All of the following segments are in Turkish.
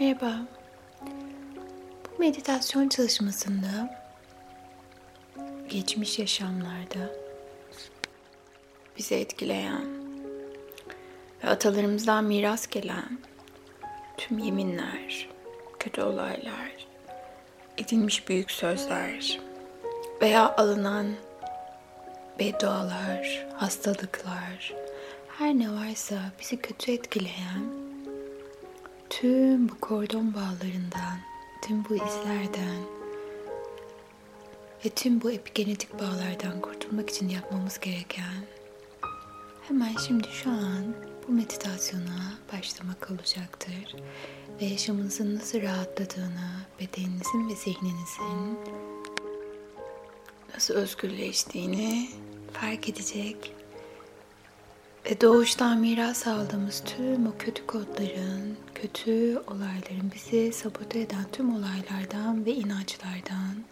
Merhaba. Bu meditasyon çalışmasında geçmiş yaşamlarda bizi etkileyen ve atalarımızdan miras gelen tüm yeminler, kötü olaylar, edilmiş büyük sözler veya alınan beddualar, hastalıklar, her ne varsa bizi kötü etkileyen tüm bu kordon bağlarından, tüm bu izlerden ve tüm bu epigenetik bağlardan kurtulmak için yapmamız gereken hemen şimdi şu an bu meditasyona başlamak olacaktır. Ve yaşamınızın nasıl rahatladığını, bedeninizin ve zihninizin nasıl özgürleştiğini fark edecek ve doğuştan miras aldığımız tüm o kötü kodların, kötü olayların bizi sabote eden tüm olaylardan ve inançlardan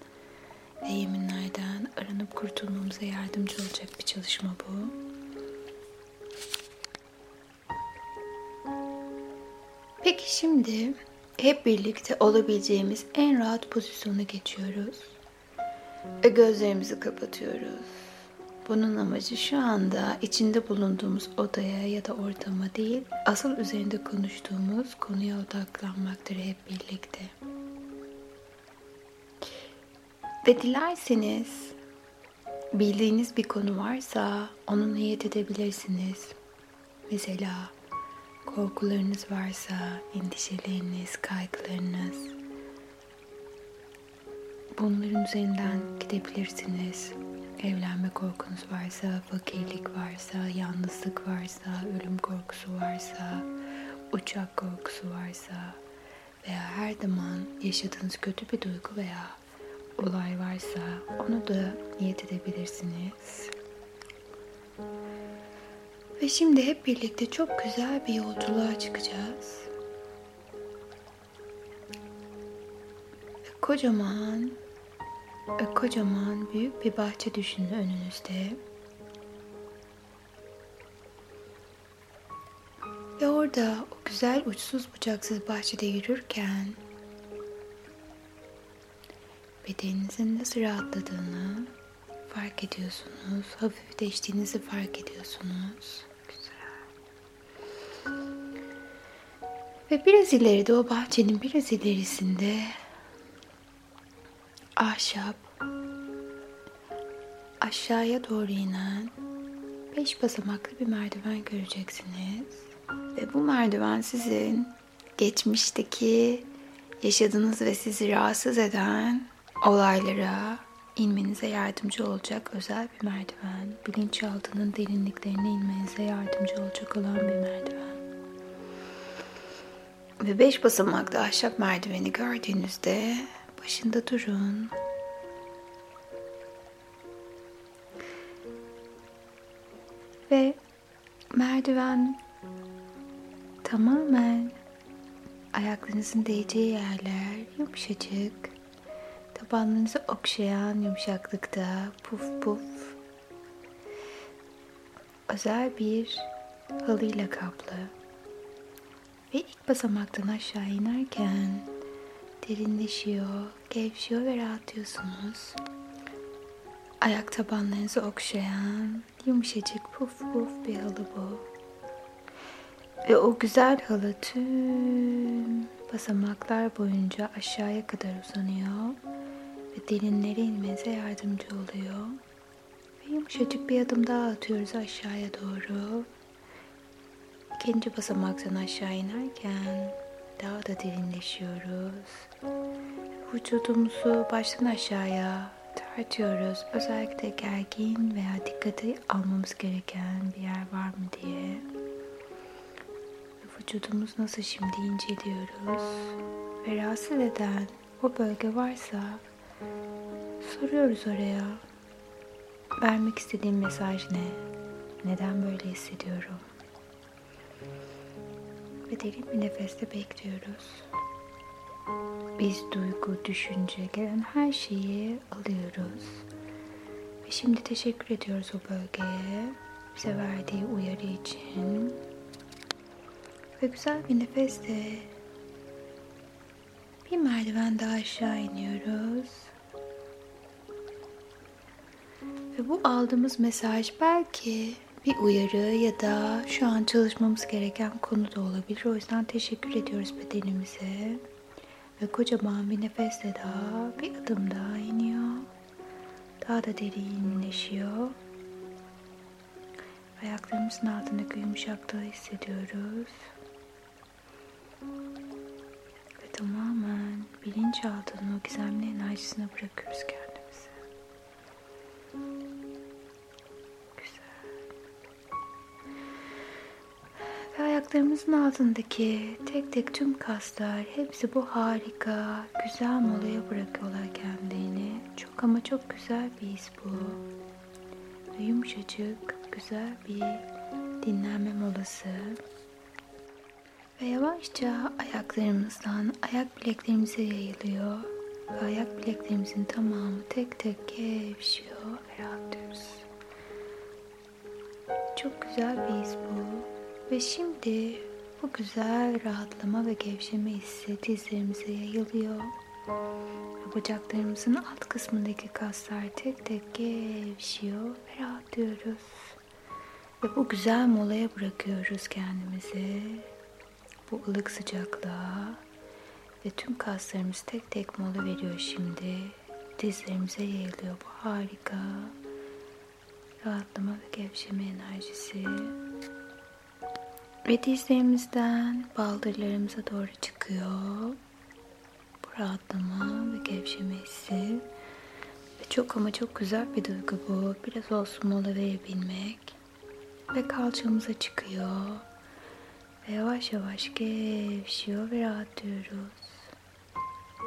ve yeminlerden aranıp kurtulmamıza yardımcı olacak bir çalışma bu. Peki şimdi hep birlikte olabileceğimiz en rahat pozisyona geçiyoruz. Gözlerimizi kapatıyoruz. Bunun amacı şu anda içinde bulunduğumuz odaya ya da ortama değil, asıl üzerinde konuştuğumuz konuya odaklanmaktır hep birlikte. Ve dilerseniz bildiğiniz bir konu varsa onu niyet edebilirsiniz. Mesela korkularınız varsa, endişeleriniz, kaygılarınız. Bunların üzerinden gidebilirsiniz evlenme korkunuz varsa, fakirlik varsa, yalnızlık varsa, ölüm korkusu varsa, uçak korkusu varsa veya her zaman yaşadığınız kötü bir duygu veya olay varsa onu da niyet edebilirsiniz. Ve şimdi hep birlikte çok güzel bir yolculuğa çıkacağız. Kocaman kocaman büyük bir bahçe düşünün önünüzde. Ve orada o güzel uçsuz bucaksız bahçede yürürken bedeninizin nasıl rahatladığını fark ediyorsunuz. Hafifleştiğinizi fark ediyorsunuz. Güzel. Ve biraz ileride o bahçenin biraz ilerisinde ahşap aşağıya doğru inen beş basamaklı bir merdiven göreceksiniz. Ve bu merdiven sizin geçmişteki yaşadığınız ve sizi rahatsız eden olaylara inmenize yardımcı olacak özel bir merdiven. Bilinçaltının derinliklerine inmenize yardımcı olacak olan bir merdiven. Ve beş basamaklı ahşap merdiveni gördüğünüzde başında durun. Ve merdiven tamamen ayaklarınızın değeceği yerler yumuşacık. Tabanlarınızı okşayan yumuşaklıkta puf puf. Özel bir halıyla kaplı. Ve ilk basamaktan aşağı inerken derinleşiyor, gevşiyor ve rahatlıyorsunuz. Ayak tabanlarınızı okşayan yumuşacık puf puf bir halı bu. Ve o güzel halı tüm basamaklar boyunca aşağıya kadar uzanıyor ve derinlere inmenize yardımcı oluyor. Ve yumuşacık bir adım daha atıyoruz aşağıya doğru. İkinci basamaktan aşağı inerken daha da derinleşiyoruz. Vücudumuzu baştan aşağıya tartıyoruz. Özellikle gergin veya dikkati almamız gereken bir yer var mı diye. Vücudumuz nasıl şimdi inceliyoruz. Ve rahatsız eden o bölge varsa soruyoruz oraya. Vermek istediğim mesaj ne? Neden böyle hissediyorum? Ve derin bir nefeste bekliyoruz. Biz duygu, düşünce, gelen her şeyi alıyoruz. Ve şimdi teşekkür ediyoruz o bölgeye. Bize verdiği uyarı için. Ve güzel bir nefesle Bir merdiven daha aşağı iniyoruz. Ve bu aldığımız mesaj belki bir uyarı ya da şu an çalışmamız gereken konu da olabilir. O yüzden teşekkür ediyoruz bedenimize. Ve kocaman bir nefesle daha bir adım daha iniyor. Daha da derinleşiyor. Ayaklarımızın altındaki yumuşaklığı hissediyoruz. Ve tamamen bilinçaltının o gizemli enerjisine bırakıyoruz kendimizi. Ayaklarımızın altındaki tek tek tüm kaslar hepsi bu harika, güzel molaya bırakıyorlar kendilerini. Çok ama çok güzel bir his bu. Ve yumuşacık, güzel bir dinlenme molası. Ve yavaşça ayaklarımızdan ayak bileklerimize yayılıyor. Ve ayak bileklerimizin tamamı tek tek gevşiyor ve rahatlıyoruz. Çok güzel bir his bu. Ve şimdi bu güzel rahatlama ve gevşeme hissi dizlerimize yayılıyor. Ve bacaklarımızın alt kısmındaki kaslar tek tek gevşiyor ve rahatlıyoruz. Ve bu güzel molaya bırakıyoruz kendimizi. Bu ılık sıcaklığa ve tüm kaslarımız tek tek mola veriyor şimdi. Dizlerimize yayılıyor bu harika rahatlama ve gevşeme enerjisi. Ve dizlerimizden baldırlarımıza doğru çıkıyor. Bu rahatlama ve gevşeme hissi. Ve çok ama çok güzel bir duygu bu. Biraz olsun mola verebilmek. Ve kalçamıza çıkıyor. Ve yavaş yavaş gevşiyor ve rahatlıyoruz.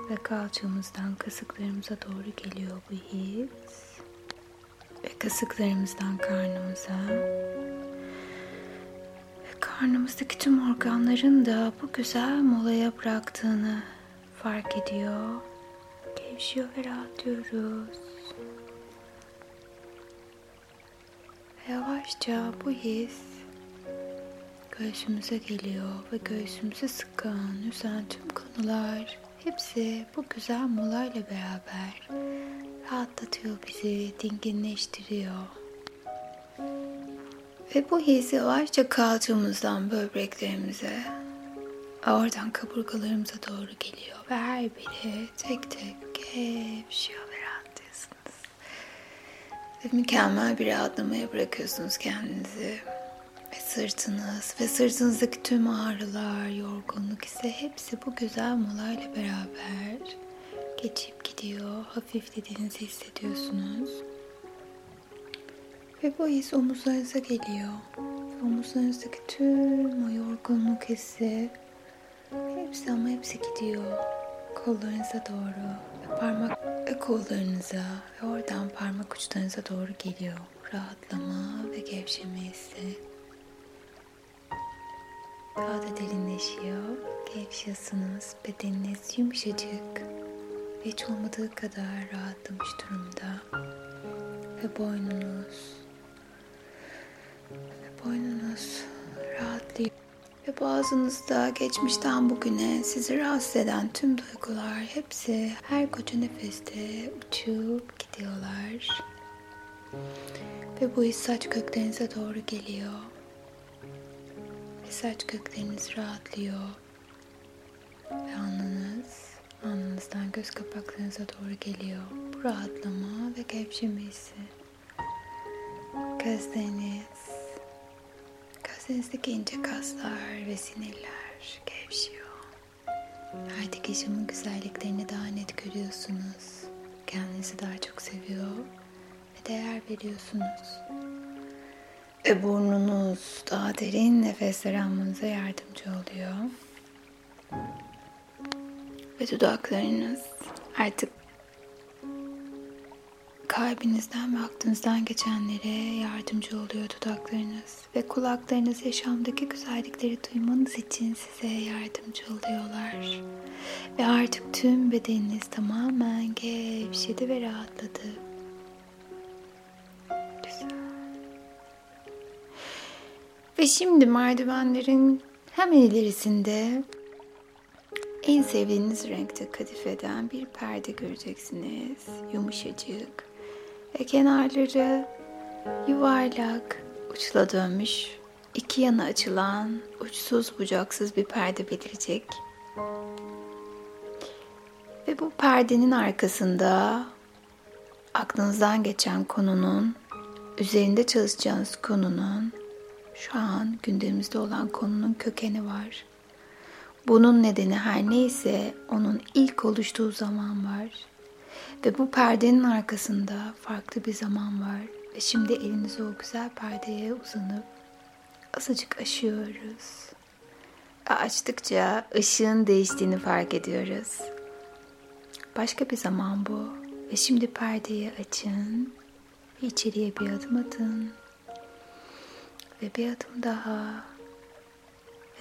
Ve kalçamızdan kasıklarımıza doğru geliyor bu his. Ve kasıklarımızdan karnımıza. Karnımızdaki tüm organların da bu güzel molaya bıraktığını fark ediyor. Gevşiyor ve rahatlıyoruz. Yavaşça bu his göğsümüze geliyor ve göğsümüzü sıkan, üzen tüm konular hepsi bu güzel molayla beraber rahatlatıyor bizi, dinginleştiriyor. Ve bu his yavaşça kalçamızdan böbreklerimize, oradan kaburgalarımıza doğru geliyor ve her biri tek tek gevşiyor ve rahatlıyorsunuz. Ve mükemmel bir rahatlamaya bırakıyorsunuz kendinizi. Ve sırtınız ve sırtınızdaki tüm ağrılar, yorgunluk ise hepsi bu güzel molayla beraber geçip gidiyor. Hafiflediğinizi hissediyorsunuz. Ve bu his omuzlarınıza geliyor. Ve omuzlarınızdaki tüm o yorgunluk hissi hepsi ama hepsi gidiyor. Kollarınıza doğru ve parmak ve kollarınıza ve oradan parmak uçlarınıza doğru geliyor. Rahatlama ve gevşeme hissi. Daha da derinleşiyor. Gevşiyorsunuz. Bedeniniz yumuşacık hiç olmadığı kadar rahatlamış durumda. Ve boynunuz boynunuz rahatlıyor. Ve boğazınızda geçmişten bugüne sizi rahatsız eden tüm duygular hepsi her koca nefeste uçup gidiyorlar. Ve bu his saç köklerinize doğru geliyor. Ve saç kökleriniz rahatlıyor. Ve alnınız alnınızdan göz kapaklarınıza doğru geliyor. Bu rahatlama ve gevşeme hissi. Gözleriniz, gözlerinizdeki ince kaslar ve sinirler gevşiyor. Artık yaşamın güzelliklerini daha net görüyorsunuz. Kendinizi daha çok seviyor ve değer veriyorsunuz. Ve burnunuz daha derin nefesler almanıza yardımcı oluyor. Ve dudaklarınız artık kalbinizden ve aklınızdan geçenlere yardımcı oluyor dudaklarınız. Ve kulaklarınız yaşamdaki güzellikleri duymanız için size yardımcı oluyorlar. Ve artık tüm bedeniniz tamamen gevşedi ve rahatladı. Ve şimdi merdivenlerin hemen ilerisinde en sevdiğiniz renkte kadifeden bir perde göreceksiniz. Yumuşacık ve kenarları yuvarlak, uçla dönmüş, iki yana açılan, uçsuz bucaksız bir perde belirecek. Ve bu perdenin arkasında aklınızdan geçen konunun, üzerinde çalışacağınız konunun, şu an gündemimizde olan konunun kökeni var. Bunun nedeni her neyse onun ilk oluştuğu zaman var. Ve bu perdenin arkasında farklı bir zaman var. Ve şimdi elinizi o güzel perdeye uzanıp azıcık aşıyoruz. Açtıkça ışığın değiştiğini fark ediyoruz. Başka bir zaman bu. Ve şimdi perdeyi açın. Ve içeriye bir adım atın. Ve bir adım daha.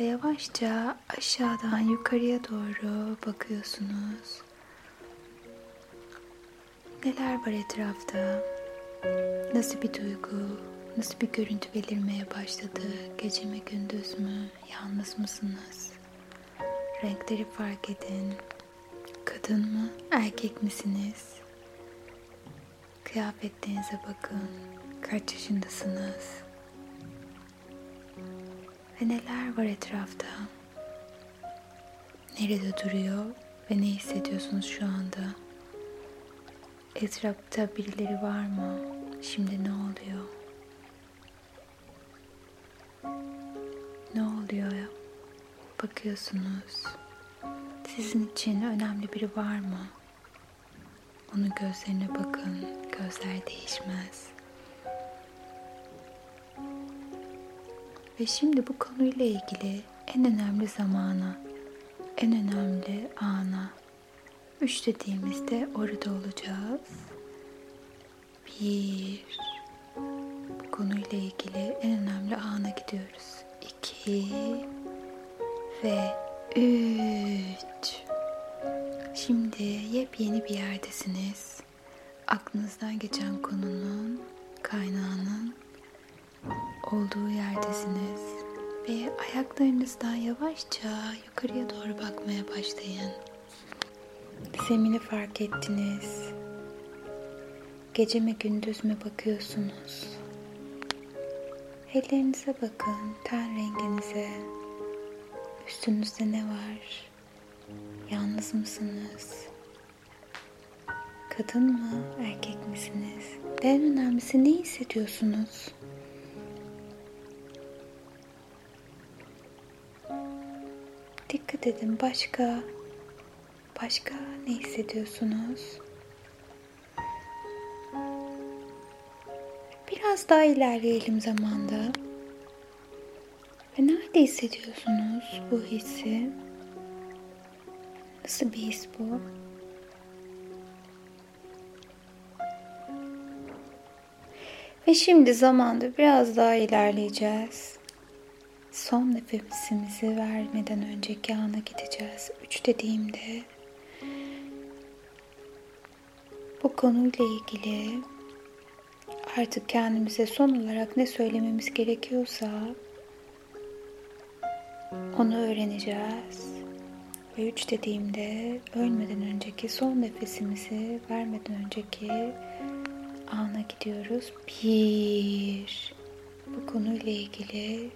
Ve yavaşça aşağıdan yukarıya doğru bakıyorsunuz. Neler var etrafta? Nasıl bir duygu, nasıl bir görüntü belirmeye başladı? Gece mi gündüz mü? Yalnız mısınız? Renkleri fark edin. Kadın mı, erkek misiniz? Kıyafetlerinize bakın. Kaç yaşındasınız? Ve neler var etrafta? Nerede duruyor ve ne hissediyorsunuz şu anda? Etrafta birileri var mı? Şimdi ne oluyor? Ne oluyor ya? Bakıyorsunuz. Sizin için önemli biri var mı? Onun gözlerine bakın. Gözler değişmez. Ve şimdi bu konuyla ilgili en önemli zamana, en önemli ana, üç dediğimizde orada olacağız. Bir, bu konuyla ilgili en önemli ana gidiyoruz. İki ve üç. Şimdi yepyeni bir yerdesiniz. Aklınızdan geçen konunun, kaynağının olduğu yerdesiniz. Ve ayaklarınızdan yavaşça yukarıya doğru bakmaya başlayın. Zemini fark ettiniz. Gece mi gündüz mü bakıyorsunuz? Ellerinize bakın, ten renginize. Üstünüzde ne var? Yalnız mısınız? Kadın mı, erkek misiniz? Ve en önemlisi ne hissediyorsunuz? Dikkat edin başka başka ne hissediyorsunuz? Biraz daha ilerleyelim zamanda. Ve nerede hissediyorsunuz bu hissi? Nasıl bir his bu? Ve şimdi zamanda biraz daha ilerleyeceğiz. Son nefesimizi vermeden önceki ana gideceğiz. Üç dediğimde bu konuyla ilgili artık kendimize son olarak ne söylememiz gerekiyorsa onu öğreneceğiz. Ve üç dediğimde ölmeden önceki son nefesimizi vermeden önceki ana gidiyoruz. Bir. Bu konuyla ilgili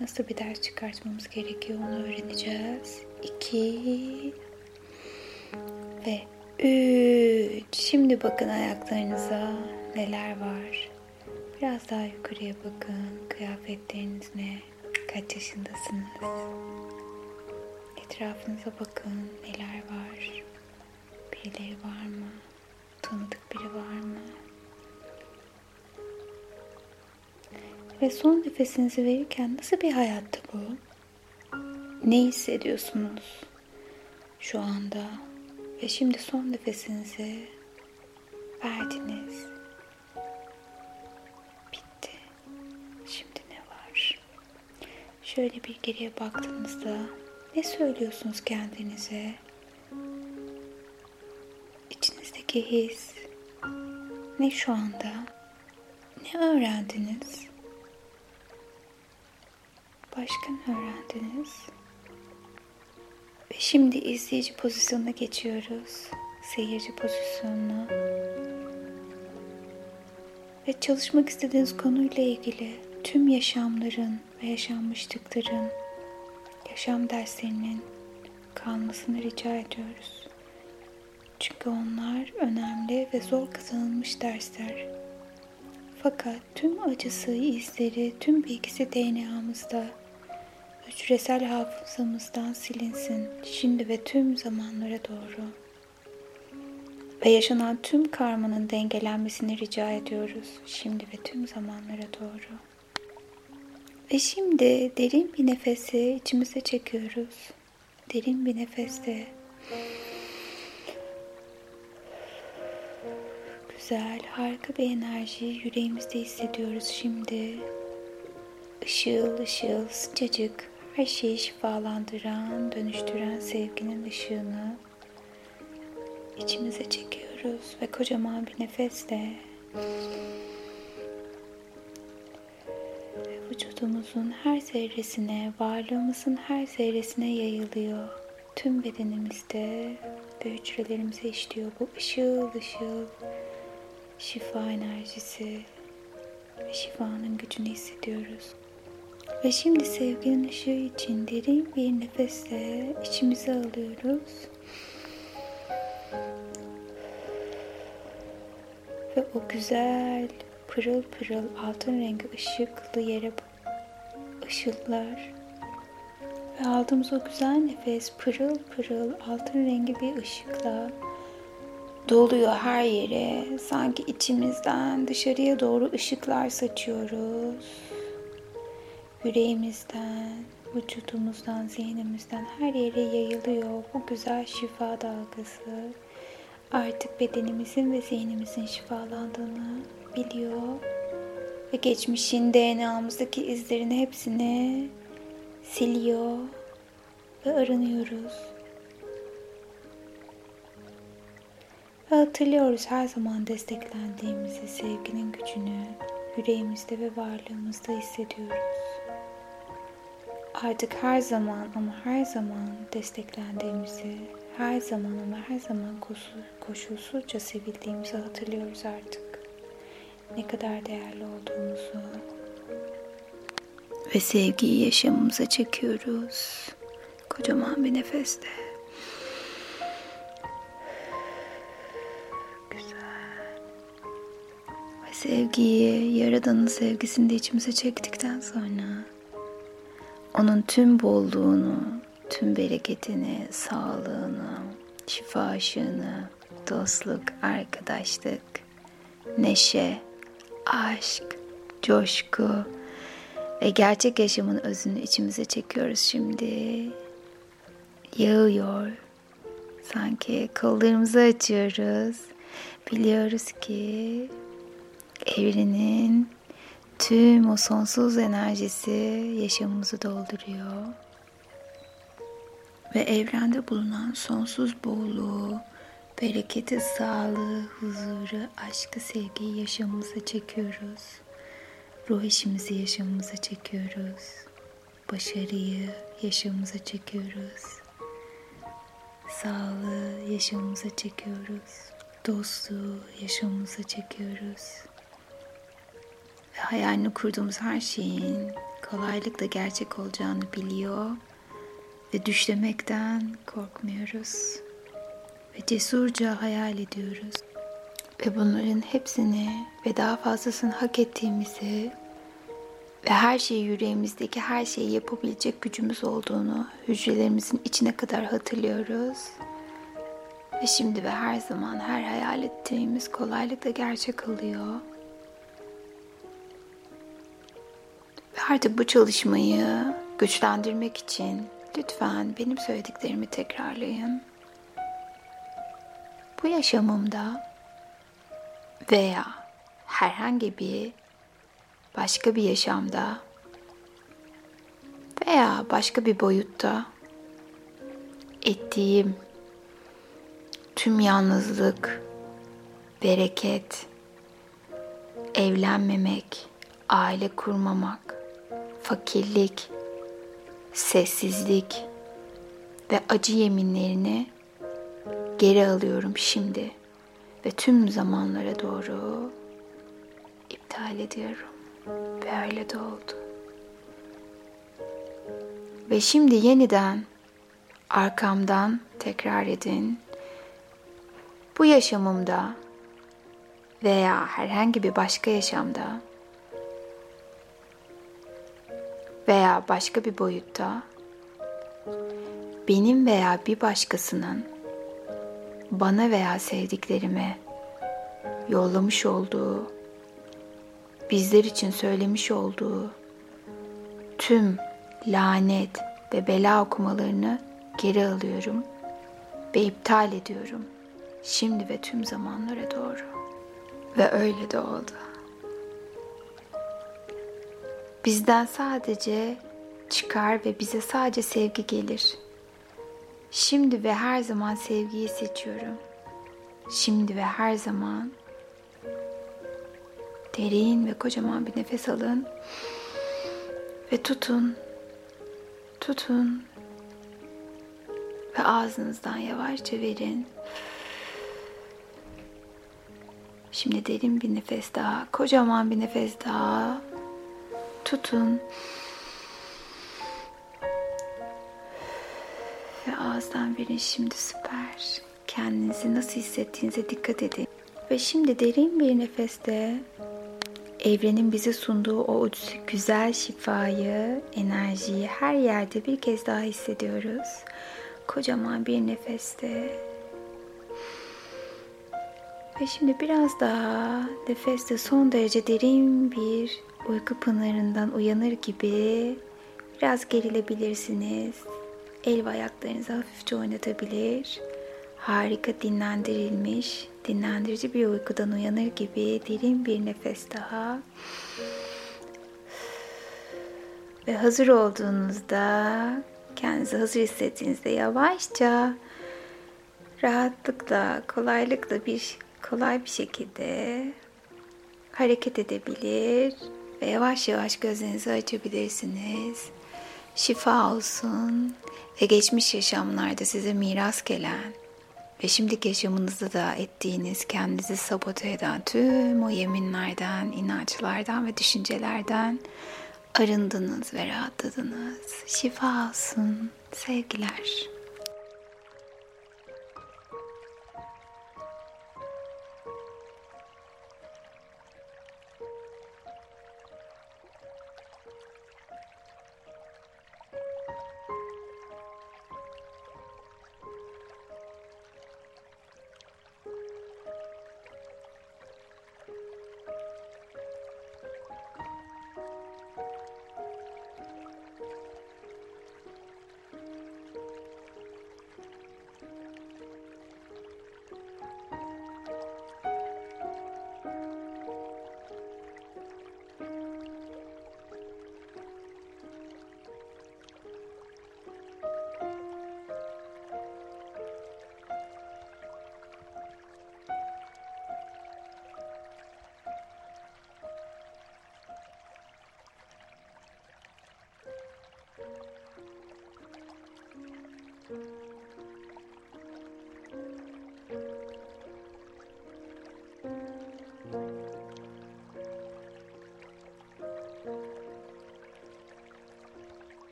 nasıl bir ders çıkartmamız gerekiyor onu öğreneceğiz. İki. Ve üç. Şimdi bakın ayaklarınıza neler var. Biraz daha yukarıya bakın. Kıyafetleriniz ne? Kaç yaşındasınız? Etrafınıza bakın. Neler var? Birileri var mı? Tanıdık biri var mı? Ve son nefesinizi verirken nasıl bir hayattı bu? Ne hissediyorsunuz şu anda? Ve şimdi son nefesinizi verdiniz. Bitti. Şimdi ne var? Şöyle bir geriye baktığınızda ne söylüyorsunuz kendinize? İçinizdeki his ne şu anda? Ne öğrendiniz? Başka ne öğrendiniz? Ve şimdi izleyici pozisyonuna geçiyoruz. Seyirci pozisyonuna. Ve çalışmak istediğiniz konuyla ilgili tüm yaşamların ve yaşanmışlıkların, yaşam derslerinin kalmasını rica ediyoruz. Çünkü onlar önemli ve zor kazanılmış dersler. Fakat tüm acısı, izleri, tüm bilgisi DNA'mızda, hücresel hafızamızdan silinsin şimdi ve tüm zamanlara doğru. Ve yaşanan tüm karmanın dengelenmesini rica ediyoruz şimdi ve tüm zamanlara doğru. Ve şimdi derin bir nefesi içimize çekiyoruz. Derin bir nefeste. Güzel, harika bir enerji yüreğimizde hissediyoruz şimdi. Işıl ışıl, sıcacık, her şeyi şifalandıran, dönüştüren sevginin ışığını içimize çekiyoruz ve kocaman bir nefesle vücudumuzun her zerresine, varlığımızın her zerresine yayılıyor. Tüm bedenimizde ve hücrelerimize işliyor bu ışıl ışıl şifa enerjisi ve şifanın gücünü hissediyoruz. Ve şimdi sevginin ışığı için derin bir nefesle içimize alıyoruz. Ve o güzel pırıl pırıl altın rengi ışıklı yere ışıllar. Ve aldığımız o güzel nefes pırıl pırıl altın rengi bir ışıkla doluyor her yere. Sanki içimizden dışarıya doğru ışıklar saçıyoruz. Yüreğimizden, vücudumuzdan, zihnimizden her yere yayılıyor bu güzel şifa dalgası. Artık bedenimizin ve zihnimizin şifalandığını biliyor ve geçmişin DNA'mızdaki izlerini hepsini siliyor ve arınıyoruz. Ve hatırlıyoruz her zaman desteklendiğimizi, sevginin gücünü yüreğimizde ve varlığımızda hissediyoruz. Artık her zaman ama her zaman desteklendiğimizi, her zaman ama her zaman koşulsuzca sevildiğimizi hatırlıyoruz artık. Ne kadar değerli olduğumuzu ve sevgiyi yaşamımıza çekiyoruz. Kocaman bir nefeste. Güzel. Ve sevgiyi, Yaradan'ın sevgisini de içimize çektikten sonra onun tüm bolluğunu, tüm bereketini, sağlığını, şifa ışığını, dostluk, arkadaşlık, neşe, aşk, coşku ve gerçek yaşamın özünü içimize çekiyoruz şimdi. Yağıyor. Sanki kollarımızı açıyoruz. Biliyoruz ki evrenin tüm o sonsuz enerjisi yaşamımızı dolduruyor. Ve evrende bulunan sonsuz bolluğu, bereketi, sağlığı, huzuru, aşkı, sevgiyi yaşamımıza çekiyoruz. Ruh işimizi yaşamımıza çekiyoruz. Başarıyı yaşamımıza çekiyoruz. Sağlığı yaşamımıza çekiyoruz. Dostluğu yaşamımıza çekiyoruz. Ve hayalini kurduğumuz her şeyin kolaylıkla gerçek olacağını biliyor ve düşlemekten korkmuyoruz ve cesurca hayal ediyoruz. Ve bunların hepsini ve daha fazlasını hak ettiğimizi ve her şeyi yüreğimizdeki her şeyi yapabilecek gücümüz olduğunu hücrelerimizin içine kadar hatırlıyoruz. Ve şimdi ve her zaman her hayal ettiğimiz kolaylıkla gerçek oluyor. Artık bu çalışmayı güçlendirmek için lütfen benim söylediklerimi tekrarlayın. Bu yaşamımda veya herhangi bir başka bir yaşamda veya başka bir boyutta ettiğim tüm yalnızlık, bereket, evlenmemek, aile kurmamak, fakirlik, sessizlik, ve acı yeminlerini geri alıyorum şimdi ve tüm zamanlara doğru iptal ediyorum. Ve öyle de oldu. Ve şimdi yeniden arkamdan tekrar edin. Bu yaşamımda veya herhangi bir başka yaşamda veya başka bir boyutta benim veya bir başkasının bana veya sevdiklerime yollamış olduğu, bizler için söylemiş olduğu tüm lanet ve bela okumalarını geri alıyorum ve iptal ediyorum. Şimdi ve tüm zamanlara doğru. Ve öyle de oldu. Bizden sadece çıkar ve bize sadece sevgi gelir. Şimdi ve her zaman sevgiyi seçiyorum. Şimdi ve her zaman derin ve kocaman bir nefes alın ve tutun. Tutun ve ağzınızdan yavaşça verin. Şimdi derin bir nefes daha, kocaman bir nefes daha. Tutun. Ve ağızdan verin şimdi süper. Kendinizi nasıl hissettiğinize dikkat edin. Ve şimdi derin bir nefeste evrenin bize sunduğu o güzel şifayı, enerjiyi her yerde bir kez daha hissediyoruz. Kocaman bir nefeste. Ve şimdi biraz daha nefeste son derece derin bir uyku pınarından uyanır gibi biraz gerilebilirsiniz. El ve ayaklarınızı hafifçe oynatabilir. Harika dinlendirilmiş, dinlendirici bir uykudan uyanır gibi derin bir nefes daha. Ve hazır olduğunuzda, kendinizi hazır hissettiğinizde yavaşça, rahatlıkla, kolaylıkla bir kolay bir şekilde hareket edebilir ve yavaş yavaş gözlerinizi açabilirsiniz. Şifa olsun ve geçmiş yaşamlarda size miras gelen ve şimdiki yaşamınızda da ettiğiniz, kendinizi sabote eden tüm o yeminlerden, inançlardan ve düşüncelerden arındınız ve rahatladınız. Şifa olsun. Sevgiler.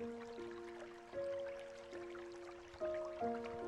thank you